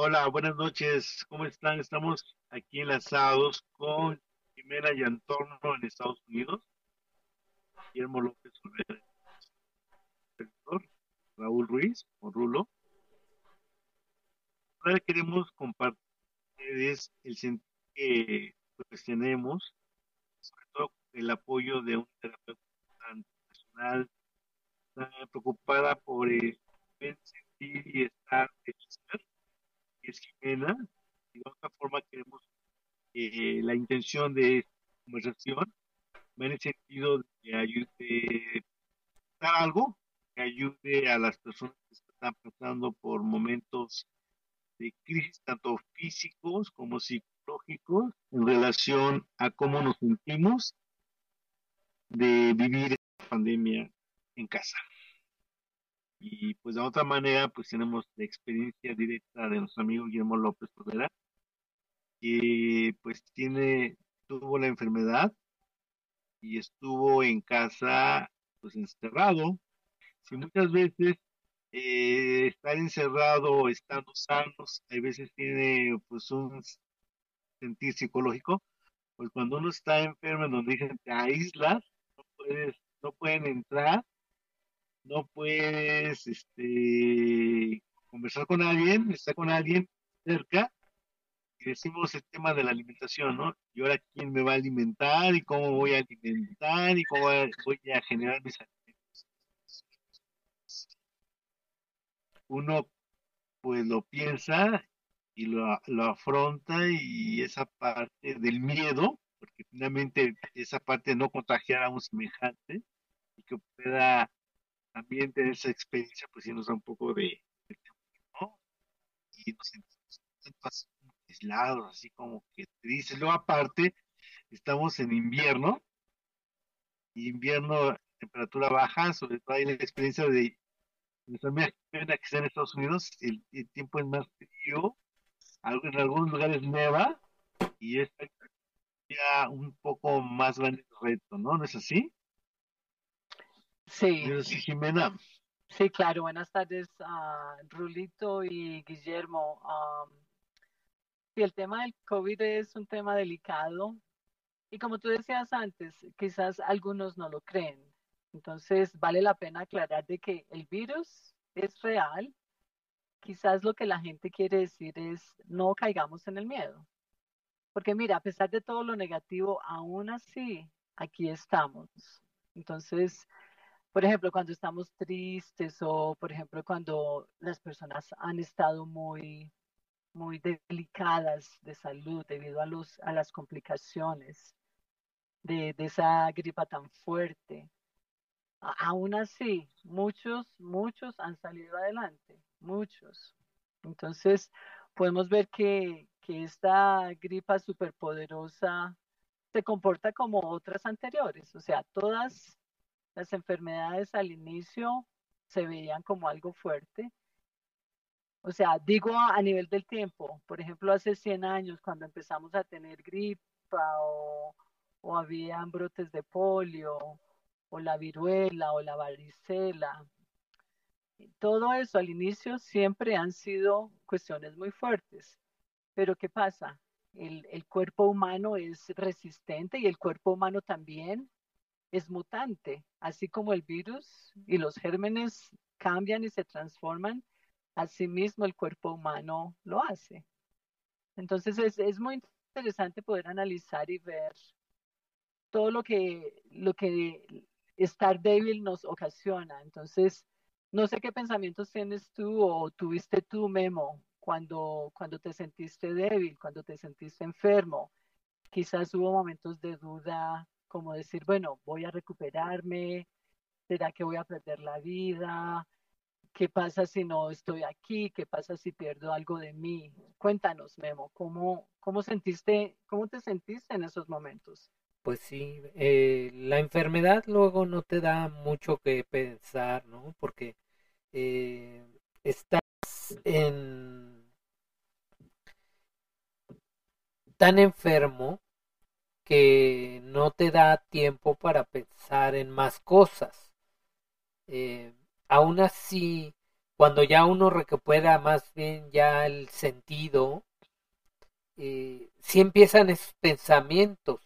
Hola, buenas noches. ¿Cómo están? Estamos aquí enlazados con Jimena y Antonio en Estados Unidos. Guillermo López Olvera, Raúl Ruiz o Rulo. Ahora queremos compartir el sentido que pues, tenemos, sobre todo el apoyo de un terapeuta nacional preocupada por el sentir y estar de ser es. Y de otra forma queremos eh, la intención de esta conversación va en el sentido de ayude, algo que ayude a las personas que están pasando por momentos de crisis, tanto físicos como psicológicos, en relación a cómo nos sentimos de vivir esta pandemia en casa. Y pues de otra manera, pues tenemos la experiencia directa de nuestro amigo Guillermo López Cordera, que pues tiene, tuvo la enfermedad y estuvo en casa pues encerrado. Si muchas veces eh, estar encerrado, estando sanos, a veces tiene pues un sentir psicológico, pues cuando uno está enfermo, en donde dicen te aíslas, no puedes, no pueden entrar no puedes este, conversar con alguien, estar con alguien cerca, y decimos el tema de la alimentación, ¿no? Y ahora quién me va a alimentar y cómo voy a alimentar y cómo voy a generar mis alimentos. Uno pues lo piensa y lo, lo afronta y esa parte del miedo, porque finalmente esa parte de no contagiar a un semejante y que pueda también de esa experiencia, pues sí nos da un poco de, ¿no? Y nos sentimos aislados, así como que tristes. Luego, aparte, estamos en invierno, invierno, temperatura baja, sobre todo hay la experiencia de nuestra amiga que está en Estados Unidos, el, tiempo es más frío, en algunos lugares neva, y es ya un poco más grande reto, ¿no? ¿No es así? Sí. Jimena. Sí, claro. Buenas tardes, a Rulito y Guillermo. sí, el tema del COVID es un tema delicado y como tú decías antes, quizás algunos no lo creen. Entonces, vale la pena aclarar de que el virus es real. Quizás lo que la gente quiere decir es no caigamos en el miedo. Porque mira, a pesar de todo lo negativo, aún así, aquí estamos. Entonces, por ejemplo, cuando estamos tristes o, por ejemplo, cuando las personas han estado muy, muy delicadas de salud debido a, los, a las complicaciones de, de esa gripa tan fuerte. aún así, muchos, muchos han salido adelante, muchos. Entonces, podemos ver que, que esta gripa superpoderosa se comporta como otras anteriores, o sea, todas las enfermedades al inicio se veían como algo fuerte. O sea, digo a, nivel del tiempo, por ejemplo, hace 100 años cuando empezamos a tener gripa o, o habían brotes de polio o la viruela o la varicela. Todo eso al inicio siempre han sido cuestiones muy fuertes. Pero ¿qué pasa? El, el, cuerpo humano es resistente y el cuerpo humano también es mutante, así como el virus y los gérmenes cambian y se transforman, asimismo el cuerpo humano lo hace. Entonces es, es muy interesante poder analizar y ver todo lo que, lo que estar débil nos ocasiona. Entonces, no sé qué pensamientos tienes tú o tuviste tú, Memo, cuando, cuando te sentiste débil, cuando te sentiste enfermo. Quizás hubo momentos de duda como decir, bueno, voy a recuperarme, ¿será que voy a perder la vida? ¿Qué pasa si no estoy aquí? ¿Qué pasa si pierdo algo de mí? Cuéntanos, Memo, ¿cómo, cómo sentiste, cómo te sentiste en esos momentos? Pues sí, eh, la enfermedad luego no te da mucho que pensar, ¿no? Porque eh, estás en tan enfermo que no te da tiempo para pensar en más cosas. Eh, aún así, cuando ya uno recupera más bien ya el sentido, eh, sí empiezan esos pensamientos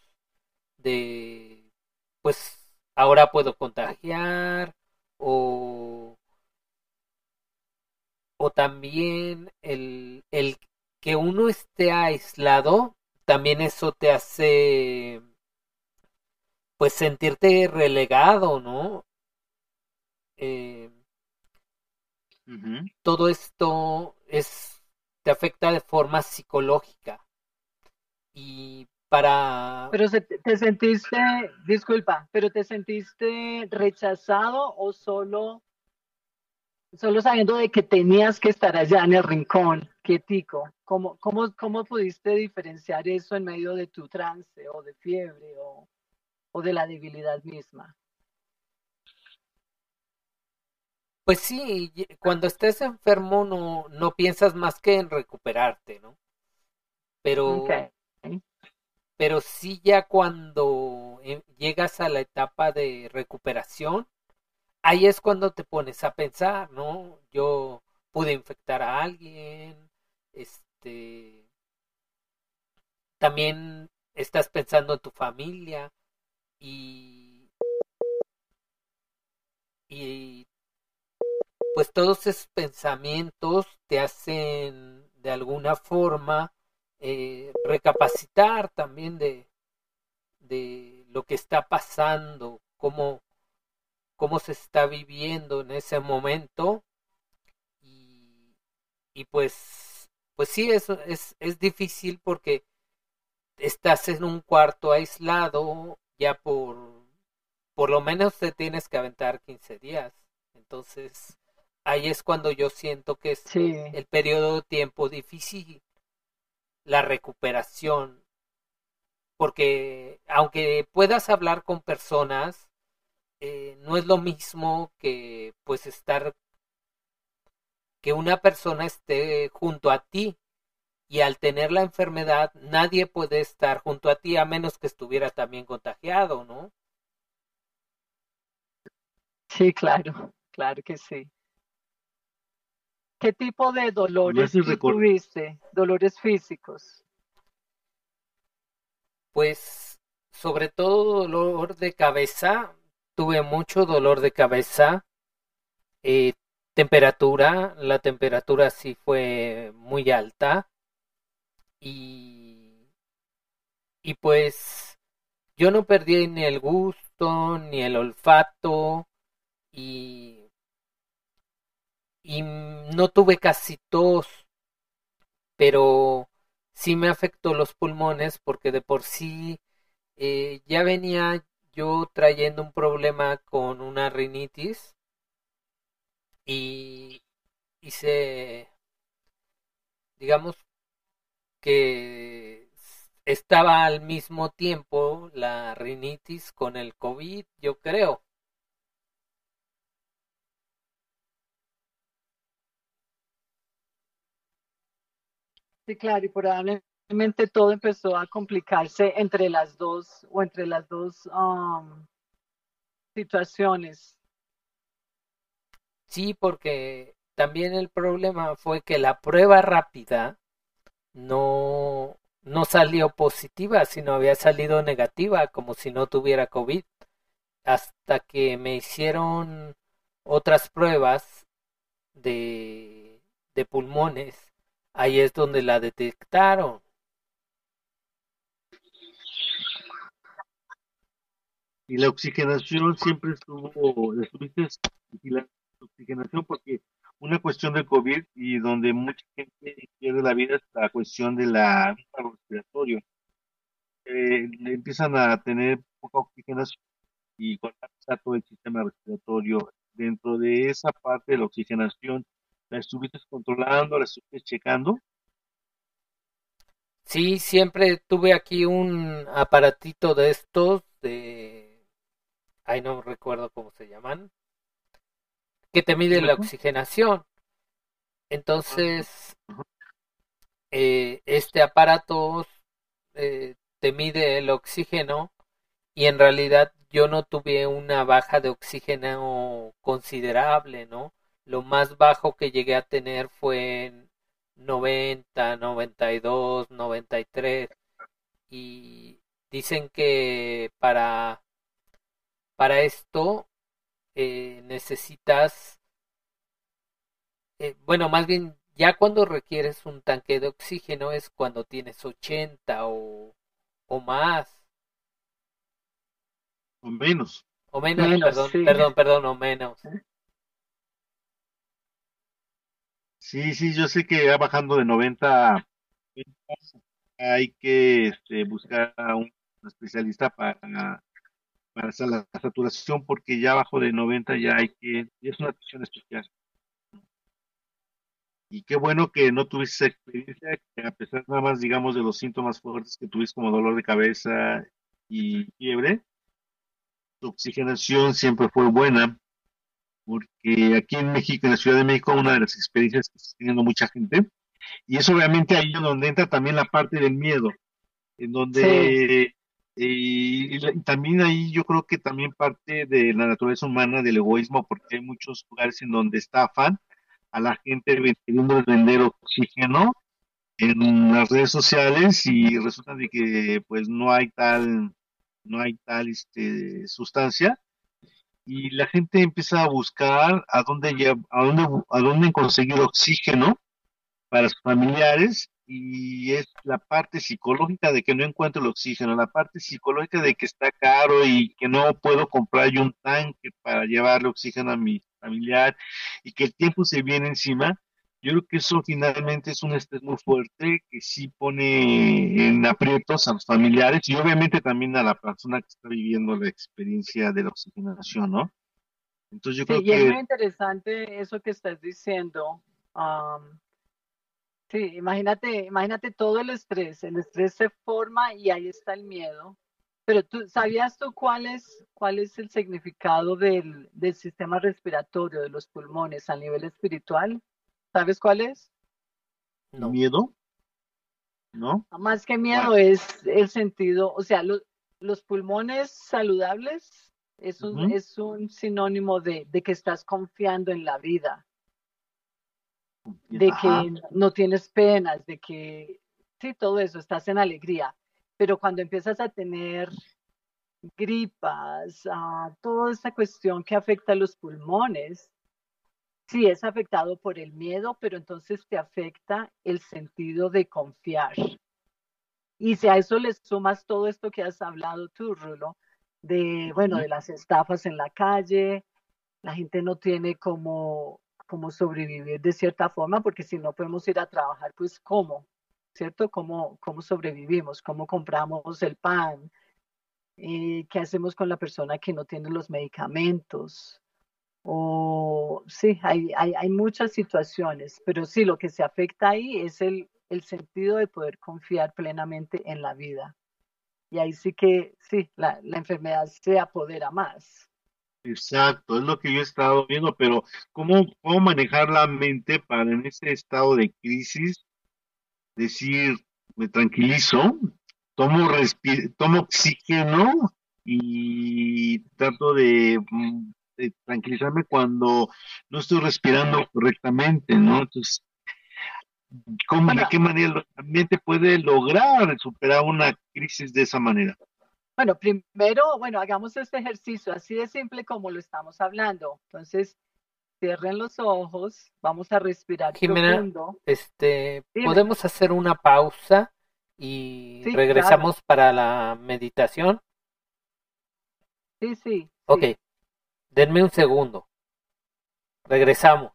de, pues, ahora puedo contagiar o, o también el, el que uno esté aislado, también eso te hace pues sentirte relegado, ¿no? Eh, todo esto es te afecta de forma psicológica. Y para pero te sentiste disculpa pero te sentiste rechazado o solo solo sabiendo de que tenías que estar allá en el rincón quietico cómo cómo cómo pudiste diferenciar eso en medio de tu trance o de fiebre o, o de la debilidad misma Pues sí, cuando estés enfermo no, no piensas más que en recuperarte, ¿no? Pero, pero sí ya cuando eh, llegas a la etapa de recuperación, ahí es cuando te pones a pensar, ¿no? Yo pude infectar a alguien, este, también estás pensando en tu familia y, y pues todos esos pensamientos te hacen de alguna forma eh, recapacitar también de, de lo que está pasando, cómo, cómo se está viviendo en ese momento. Y, y pues pues sí es, es, es difícil porque estás en un cuarto aislado ya por por lo menos te tienes que aventar 15 días. Entonces ahí es cuando yo siento que es el periodo de tiempo difícil, la recuperación, porque aunque puedas hablar con personas, eh, no es lo mismo que pues estar que una persona esté junto a ti y al tener la enfermedad nadie puede estar junto a ti a menos que estuviera también contagiado, ¿no? Sí, claro, claro que sí. ¿Qué tipo de dolores tuviste? ¿Dolores físicos? Pues sobre todo dolor de cabeza. Tuve mucho dolor de cabeza. Eh, temperatura, la temperatura sí fue muy alta. Y, y pues yo no perdí ni el gusto, ni el olfato. Y y no tuve casi tos, pero sí me afectó los pulmones porque de por sí eh, ya venía yo trayendo un problema con una rinitis y hice, digamos que estaba al mismo tiempo la rinitis con el COVID, yo creo. Sí, claro, y probablemente todo empezó a complicarse entre las dos o entre las dos um, situaciones. Sí, porque también el problema fue que la prueba rápida no, no salió positiva, sino había salido negativa, como si no tuviera COVID, hasta que me hicieron otras pruebas de, de pulmones ahí es donde la detectaron. Y la oxigenación siempre estuvo, estuviste la oxigenación porque una cuestión del COVID y donde mucha gente pierde la vida es la cuestión de la respiratorio. Eh, empiezan a tener poca oxigenación y colapsa todo el sistema respiratorio. Dentro de esa parte de la oxigenación ¿La estuviste controlando? ¿La estuviste checando? Sí, siempre tuve aquí un aparatito de estos, de... Ay, no recuerdo cómo se llaman, que te mide la oxigenación. Entonces, eh, este aparato eh, te mide el oxígeno y en realidad yo no tuve una baja de oxígeno considerable, ¿no? lo más bajo que llegué a tener fue en 90, 92, 93 y dicen que para para esto eh, necesitas eh, bueno, más bien ya cuando requieres un tanque de oxígeno es cuando tienes 80 o, o más. O menos. O menos, perdón, perdón, perdón, o menos. Sí, sí, yo sé que ya bajando de 90 hay que este, buscar a un especialista para, para la saturación porque ya bajo de 90 ya hay que, es una atención especial. Y qué bueno que no tuviste experiencia, que a pesar nada más, digamos, de los síntomas fuertes que tuviste como dolor de cabeza y fiebre, tu oxigenación siempre fue buena, porque aquí en México, en la Ciudad de México, una de las experiencias que está teniendo mucha gente, y es obviamente ahí donde entra también la parte del miedo, en donde y, también ahí yo creo que también parte de la naturaleza humana del egoísmo, porque hay muchos lugares en donde estafan a la gente vendiendo vender oxígeno en las redes sociales y resulta de que pues no hay tal no hay tal este sustancia. Y la gente empieza a buscar a dónde a dónde a dónde conseguir oxígeno para sus familiares y es la parte psicológica de que no encuentro el oxígeno, la parte psicológica de que está caro y que no puedo comprar yo un tanque para llevarle oxígeno a mi familiar y que el tiempo se viene encima, yo creo que eso finalmente es un estrés muy fuerte que sí pone en aprietos a los familiares y obviamente también a la persona que está viviendo la experiencia de la oxigenación, ¿no? Entonces yo creo y que... es muy interesante eso que estás diciendo. Sí, imagínate, imagínate todo el estrés. El estrés se forma y ahí está el miedo. Pero tú, ¿sabías tú cuál es, cuál es el significado del, del sistema respiratorio de los pulmones a nivel espiritual? ¿Sabes cuál es? No. ¿Miedo? ¿No? Más que miedo es el sentido, o sea, los pulmones saludables es un, es un sinónimo de, de, que estás confiando en la vida, de que no tienes penas, de que, sí, todo eso, estás en alegría. Pero cuando empiezas a tener gripas, uh, toda esta cuestión que afecta a los pulmones, sí es afectado por el miedo, pero entonces te afecta el sentido de confiar. Y si a eso le sumas todo esto que has hablado tú, Rulo, de, bueno, de las estafas en la calle, la gente no tiene como, como sobrevivir de cierta forma, porque si no podemos ir a trabajar, pues ¿cómo? ¿cierto? ¿Cómo, cómo sobrevivimos? ¿Cómo compramos el pan? Eh, ¿Qué hacemos con la persona que no tiene los medicamentos? O sí, hay, hay, hay, muchas situaciones, pero sí, lo que se afecta ahí es el, el sentido de poder confiar plenamente en la vida. Y ahí sí que, sí, la, la enfermedad se apodera más. Exacto, es lo que yo he estado viendo, pero ¿cómo, ¿cómo manejar la mente para en ese estado de crisis decir, me tranquilizo, tomo, tomo oxígeno y trato de, mm, tranquilizarme cuando no estoy respirando correctamente, ¿no? Entonces, ¿cómo, ¿de qué manera la mente puede lograr superar una crisis de esa manera? Bueno, primero, bueno, hagamos este ejercicio así de simple como lo estamos hablando. Entonces, cierren los ojos, vamos a respirar Jimena, Este, podemos hacer una pausa y regresamos para la meditación. Sí, sí. Ok, denme un segundo. Regresamos.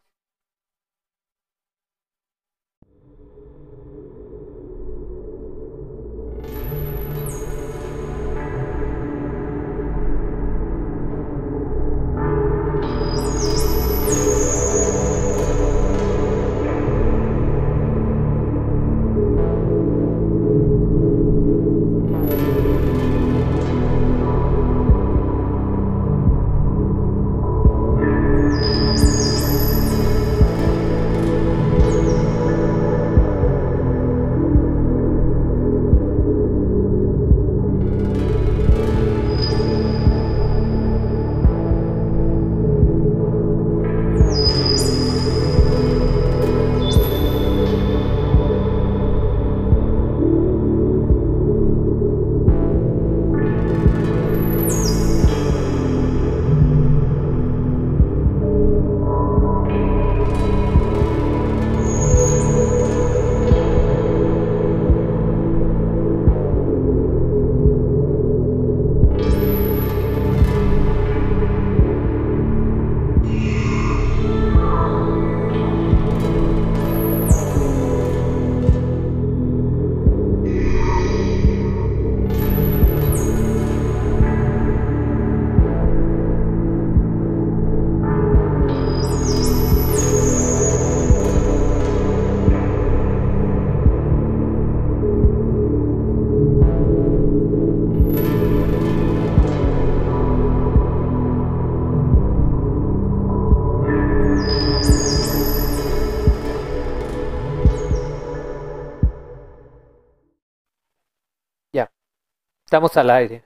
Estamos al aire.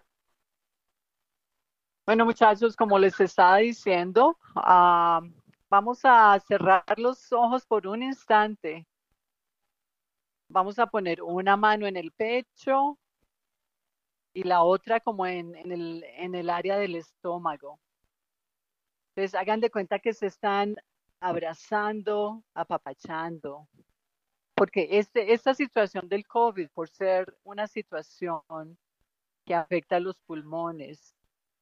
Bueno, muchachos, como les estaba diciendo, ah, vamos a cerrar los ojos por un instante. Vamos a poner una mano en el pecho y la otra como en, el, en el área del estómago. Entonces, hagan de cuenta que se están abrazando, apapachando, porque este, esta situación del COVID, por ser una situación que afecta a los pulmones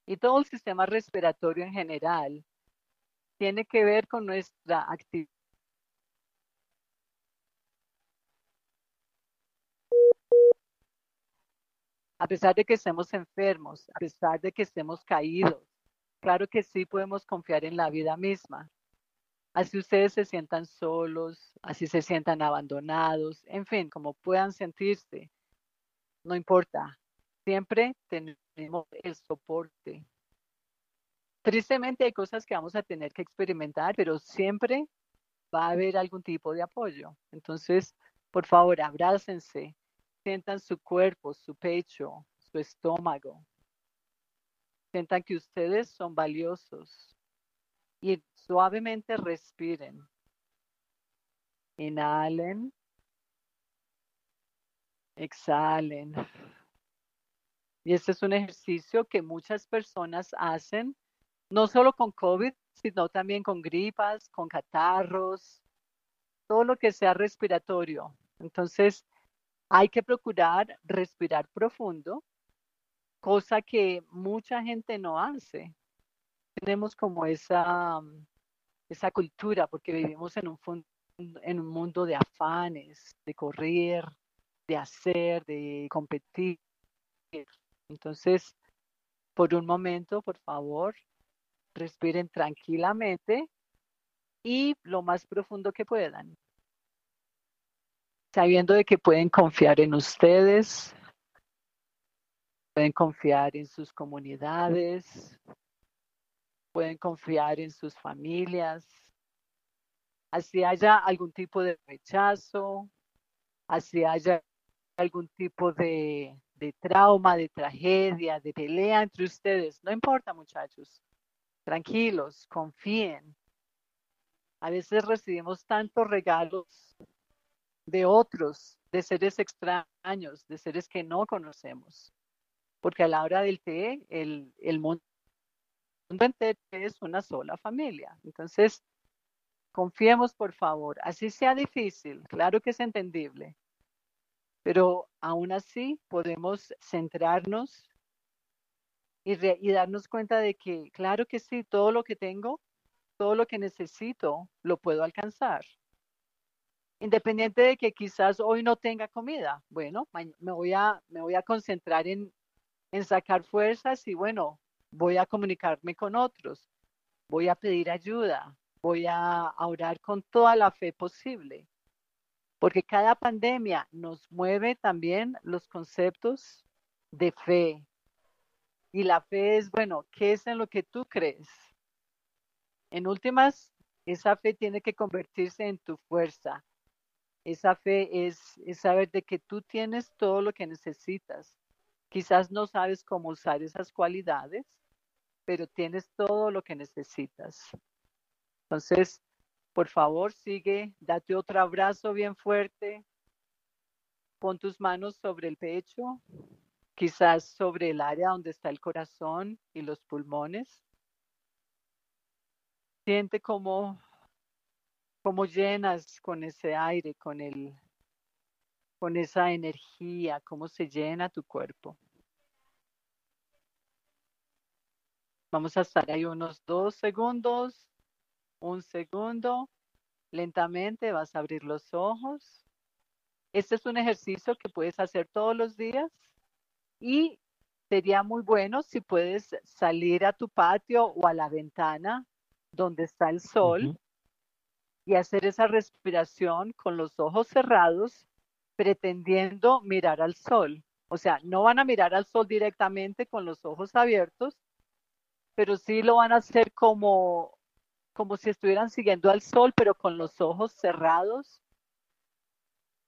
y todo el sistema respiratorio en general, tiene que ver con nuestra actividad. A pesar de que estemos enfermos, a pesar de que estemos caídos, claro que sí podemos confiar en la vida misma. Así ustedes se sientan solos, así se sientan abandonados, en fin, como puedan sentirse, no importa, siempre tenemos el soporte. Tristemente hay cosas que vamos a tener que experimentar, pero siempre va a haber algún tipo de apoyo. Entonces, por favor, abrácense, sientan su cuerpo, su pecho, su estómago. Sientan que ustedes son valiosos y suavemente respiren. Inhalen. Exhalen. Y este es un ejercicio que muchas personas hacen, no solo con COVID, sino también con gripas, con catarros, todo lo que sea respiratorio. Entonces, hay que procurar respirar profundo, cosa que mucha gente no hace. Tenemos como esa, esa cultura, porque vivimos en un, en un mundo de afanes, de correr, de hacer, de competir. Entonces, por un momento, por favor, respiren tranquilamente y lo más profundo que puedan. Sabiendo de que pueden confiar en ustedes, pueden confiar en sus comunidades, pueden confiar en sus familias. Así haya algún tipo de rechazo, así haya algún tipo de de trauma, de tragedia, de pelea entre ustedes. No importa, muchachos. Tranquilos, confíen. A veces recibimos tantos regalos de otros, de seres extraños, de seres que no conocemos. Porque a la hora del té, el, el mundo entero es una sola familia. Entonces, confiemos, por favor. Así sea difícil, claro que es entendible pero aún así podemos centrarnos y, darnos cuenta de que, claro que sí, todo lo que tengo, todo lo que necesito, lo puedo alcanzar. Independiente de que quizás hoy no tenga comida, bueno, me voy a, me voy a concentrar en, en sacar fuerzas y bueno, voy a comunicarme con otros, voy a pedir ayuda, voy a orar con toda la fe posible porque cada pandemia nos mueve también los conceptos de fe. Y la fe es, bueno, ¿qué es en lo que tú crees? En últimas, esa fe tiene que convertirse en tu fuerza. Esa fe es, saber de que tú tienes todo lo que necesitas. Quizás no sabes cómo usar esas cualidades, pero tienes todo lo que necesitas. Entonces, por favor, sigue, date otro abrazo bien fuerte. Pon tus manos sobre el pecho, quizás sobre el área donde está el corazón y los pulmones. Siente cómo, cómo llenas con ese aire, con, el, con esa energía, cómo se llena tu cuerpo. Vamos a estar ahí unos dos segundos un segundo. Lentamente vas a abrir los ojos. Este es un ejercicio que puedes hacer todos los días y sería muy bueno si puedes salir a tu patio o a la ventana donde está el sol y hacer esa respiración con los ojos cerrados, pretendiendo mirar al sol. O sea, no van a mirar al sol directamente con los ojos abiertos, pero sí lo van a hacer como como si estuvieran siguiendo al sol, pero con los ojos cerrados.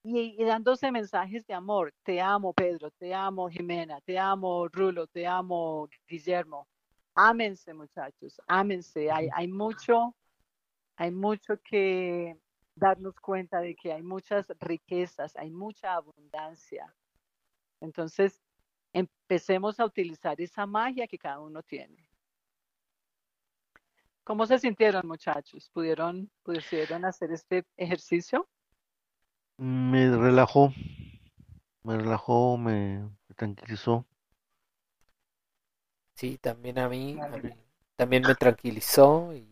y, dándose mensajes de amor. Te amo, Pedro, te amo, Jimena, te amo, Rulo, te amo, Guillermo. Ámense, muchachos, ámense. Hay, hay mucho, hay mucho que darnos cuenta de que hay muchas riquezas, hay mucha abundancia. Entonces, empecemos a utilizar esa magia que cada uno tiene. ¿Cómo se sintieron, muchachos? ¿Pudieron, pudieron hacer este ejercicio? Me relajó, me relajó, me, tranquilizó. Sí, también a mí, también me tranquilizó y,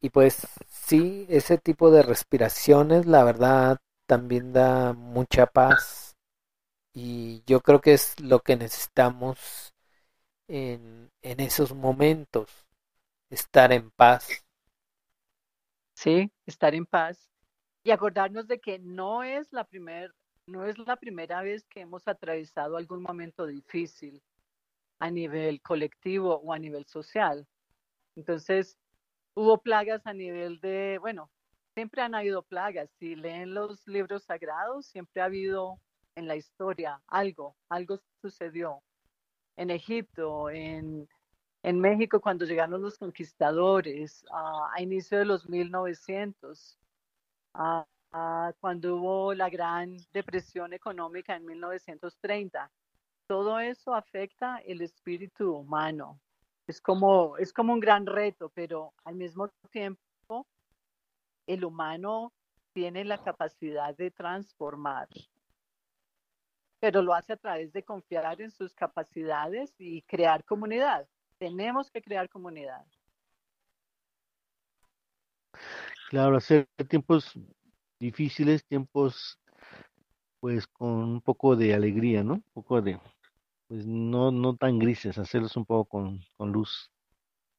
y pues sí, ese tipo de respiraciones, la verdad, también da mucha paz y yo creo que es lo que necesitamos en, esos momentos, estar en paz. Sí, estar en paz y acordarnos de que no es la primer, no es la primera vez que hemos atravesado algún momento difícil a nivel colectivo o a nivel social. Entonces, hubo plagas a nivel de, bueno, siempre han habido plagas. Si leen los libros sagrados, siempre ha habido en la historia algo, algo sucedió. En Egipto, en, en México, cuando llegaron los conquistadores, a inicio de los 1900, cuando hubo la gran depresión económica en 1930. Todo eso afecta el espíritu humano. Es como, es como un gran reto, pero al mismo tiempo el humano tiene la capacidad de transformar, pero lo hace a través de confiar en sus capacidades y crear comunidad. Tenemos que crear comunidad. Claro, hacer tiempos difíciles, tiempos pues con un poco de alegría, ¿no? Un poco de, pues no, no tan grises, hacerlos un poco con, con luz.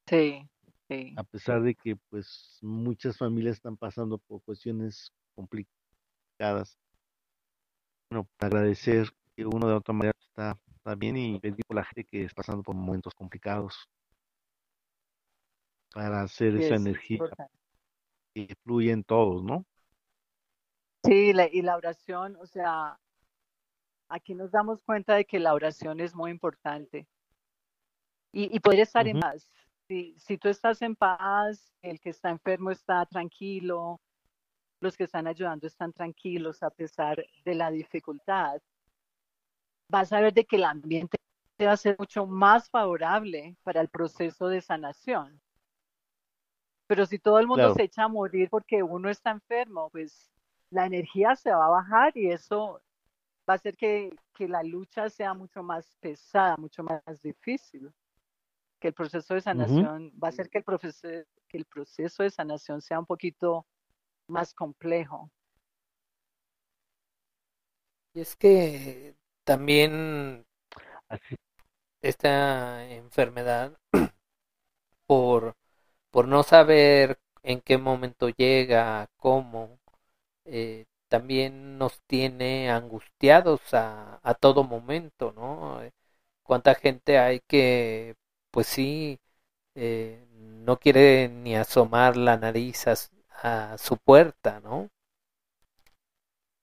Sí, sí. A pesar de que pues muchas familias están pasando por cuestiones complicadas. Bueno, agradecer que uno de otra manera está, está bien y pedir por la gente que está pasando por momentos complicados para hacer esa energía que fluye en todos, ¿no? Sí, y la oración, o sea, aquí nos damos cuenta de que la oración es muy importante. Y, y poder estar en paz. Si, si tú estás en paz, el que está enfermo está tranquilo, los que están ayudando están tranquilos a pesar de la dificultad, vas a ver de que el ambiente va a ser mucho más favorable para el proceso de sanación. Pero si todo el mundo se echa a morir porque uno está enfermo, pues la energía se va a bajar y eso va a hacer que, la lucha sea mucho más pesada, mucho más difícil. Que el proceso de sanación va a hacer que el, proceso, que el proceso de sanación sea un poquito más complejo. Y es que también esta enfermedad por por no saber en qué momento llega, cómo, eh, también nos tiene angustiados a, a todo momento, ¿no? Eh, cuánta gente hay que, pues sí, eh, no quiere ni asomar la nariz a, su puerta, ¿no?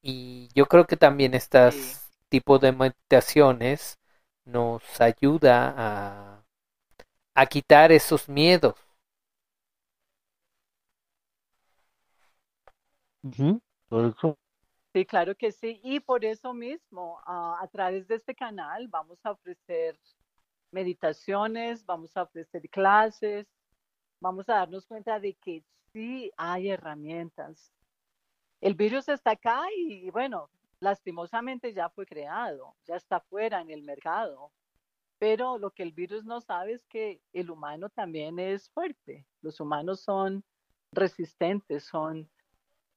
Y yo creo que también estas tipos de meditaciones nos ayuda a, a quitar esos miedos, Sí, claro que sí. Y por eso mismo, a través de este canal vamos a ofrecer meditaciones, vamos a ofrecer clases, vamos a darnos cuenta de que sí hay herramientas. El virus está acá y bueno, lastimosamente ya fue creado, ya está fuera en el mercado. Pero lo que el virus no sabe es que el humano también es fuerte. Los humanos son resistentes, son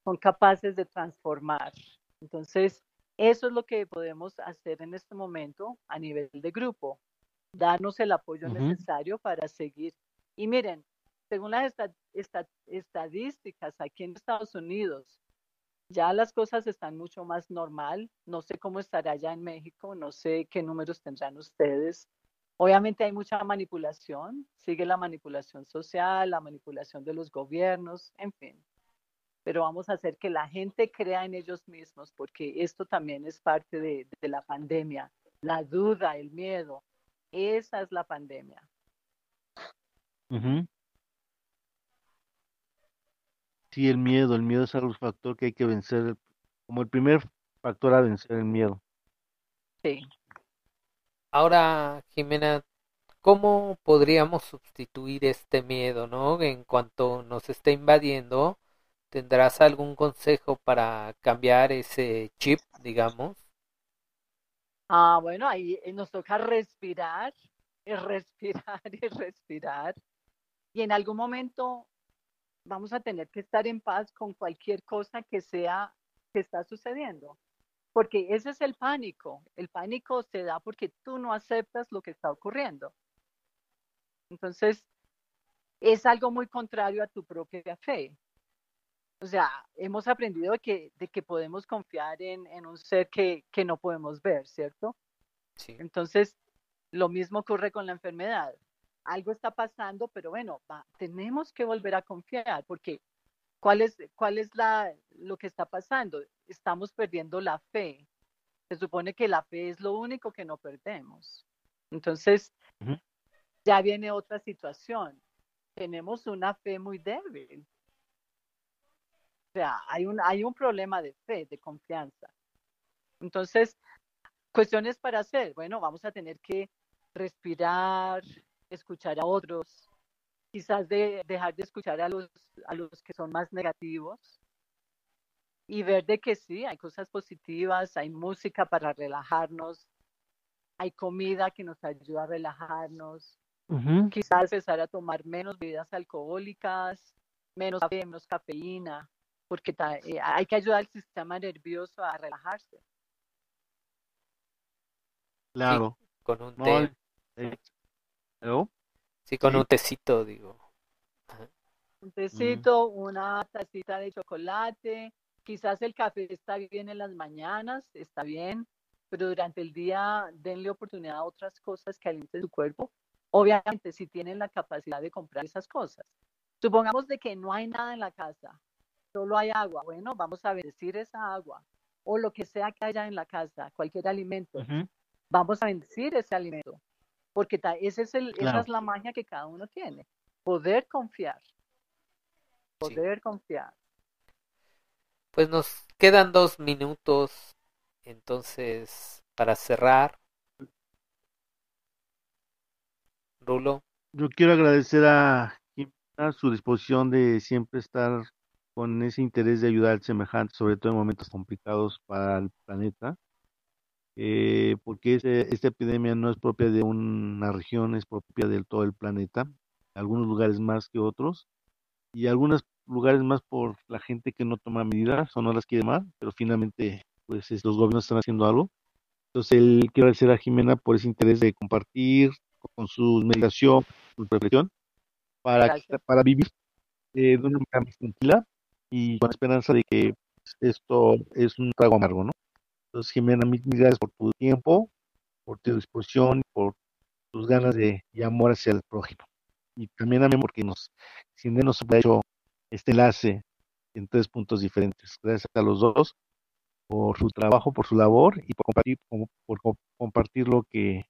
son capaces de transformar. Entonces, eso es lo que podemos hacer en este momento a nivel de grupo, darnos el apoyo necesario para seguir. Y miren, según las estadísticas aquí en Estados Unidos, ya las cosas están mucho más normal. No sé cómo estará allá en México, no sé qué números tendrán ustedes. Obviamente hay mucha manipulación, sigue la manipulación social, la manipulación de los gobiernos, en fin. pero vamos a hacer que la gente crea en ellos mismos, porque esto también es parte de, de la pandemia, la duda, el miedo. Esa es la pandemia. Sí, el miedo, el miedo es algo factor que hay que vencer, como el primer factor a vencer el miedo. Sí. Ahora, Jimena, ¿cómo podríamos sustituir este miedo, no? En cuanto nos esté invadiendo, ¿tendrás algún consejo para cambiar ese chip, digamos? Ah, bueno, ahí eh, nos toca respirar, y respirar y respirar. Y en algún momento vamos a tener que estar en paz con cualquier cosa que sea que está sucediendo. Porque ese es el pánico. El pánico se da porque tú no aceptas lo que está ocurriendo. Entonces, es algo muy contrario a tu propia fe. O sea, hemos aprendido que, de que podemos confiar en, en un ser que, que, no podemos ver, ¿cierto? Sí. Entonces, lo mismo ocurre con la enfermedad. Algo está pasando, pero bueno, va, tenemos que volver a confiar, porque ¿cuál es, cuál es la, lo que está pasando? Estamos perdiendo la fe. Se supone que la fe es lo único que no perdemos. Entonces, uh -huh. ya viene otra situación. Tenemos una fe muy débil o sea, hay un, hay un problema de fe, de confianza. Entonces, cuestiones para hacer. Bueno, vamos a tener que respirar, escuchar a otros, quizás de, dejar de escuchar a los, a los que son más negativos y ver de que sí, hay cosas positivas, hay música para relajarnos, hay comida que nos ayuda a relajarnos, uh -huh. quizás empezar a tomar menos bebidas alcohólicas, menos café, menos cafeína, porque eh, hay que ayudar al sistema nervioso a relajarse. Claro. Sí, con un té. No, Sí, con sí. un tecito, digo. Un tecito, mm. una tacita de chocolate, quizás el café está bien en las mañanas, está bien, pero durante el día denle oportunidad a otras cosas que alienten su cuerpo. Obviamente, si tienen la capacidad de comprar esas cosas. Supongamos de que no hay nada en la casa, solo hay agua. Bueno, vamos a bendecir esa agua o lo que sea que haya en la casa, cualquier alimento. Uh -huh. Vamos a bendecir ese alimento, porque ese es el, claro. esa es la magia que cada uno tiene. Poder confiar. Poder sí. confiar. Pues nos quedan dos minutos, entonces, para cerrar. Rulo. Yo quiero agradecer a, a su disposición de siempre estar con ese interés de ayudar al semejante, sobre todo en momentos complicados para el planeta, eh, porque ese, esta epidemia no es propia de una región, es propia de todo el planeta, algunos lugares más que otros, y algunos lugares más por la gente que no toma medidas o no las quiere más, pero finalmente pues los gobiernos están haciendo algo. Entonces, él, quiero agradecer a Jimena por ese interés de compartir con su meditación, su reflexión, para, para vivir eh, de una manera más tranquila y con la esperanza de que esto es un trago amargo, ¿no? Entonces, Jimena, mil gracias por tu tiempo, por tu disposición, por tus ganas de amor hacia el prójimo. Y también a mí porque nos, sin nos ha hecho este enlace en tres puntos diferentes. Gracias a los dos por su trabajo, por su labor y por compartir, por compartir lo que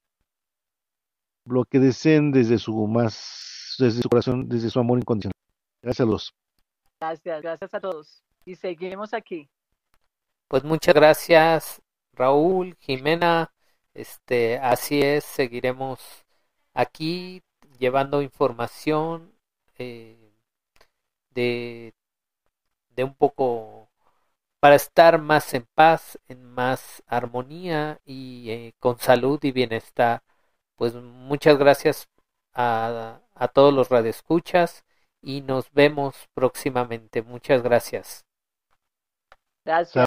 lo que deseen desde su más, desde su corazón, desde su amor incondicional. Gracias a los Gracias, gracias a todos. Y seguimos aquí. Pues muchas gracias, Raúl, Jimena. Este, así es, seguiremos aquí llevando información eh, de, de un poco para estar más en paz, en más armonía y eh, con salud y bienestar. Pues muchas gracias a, a todos los radioescuchas y nos vemos próximamente. Muchas gracias. Gracias.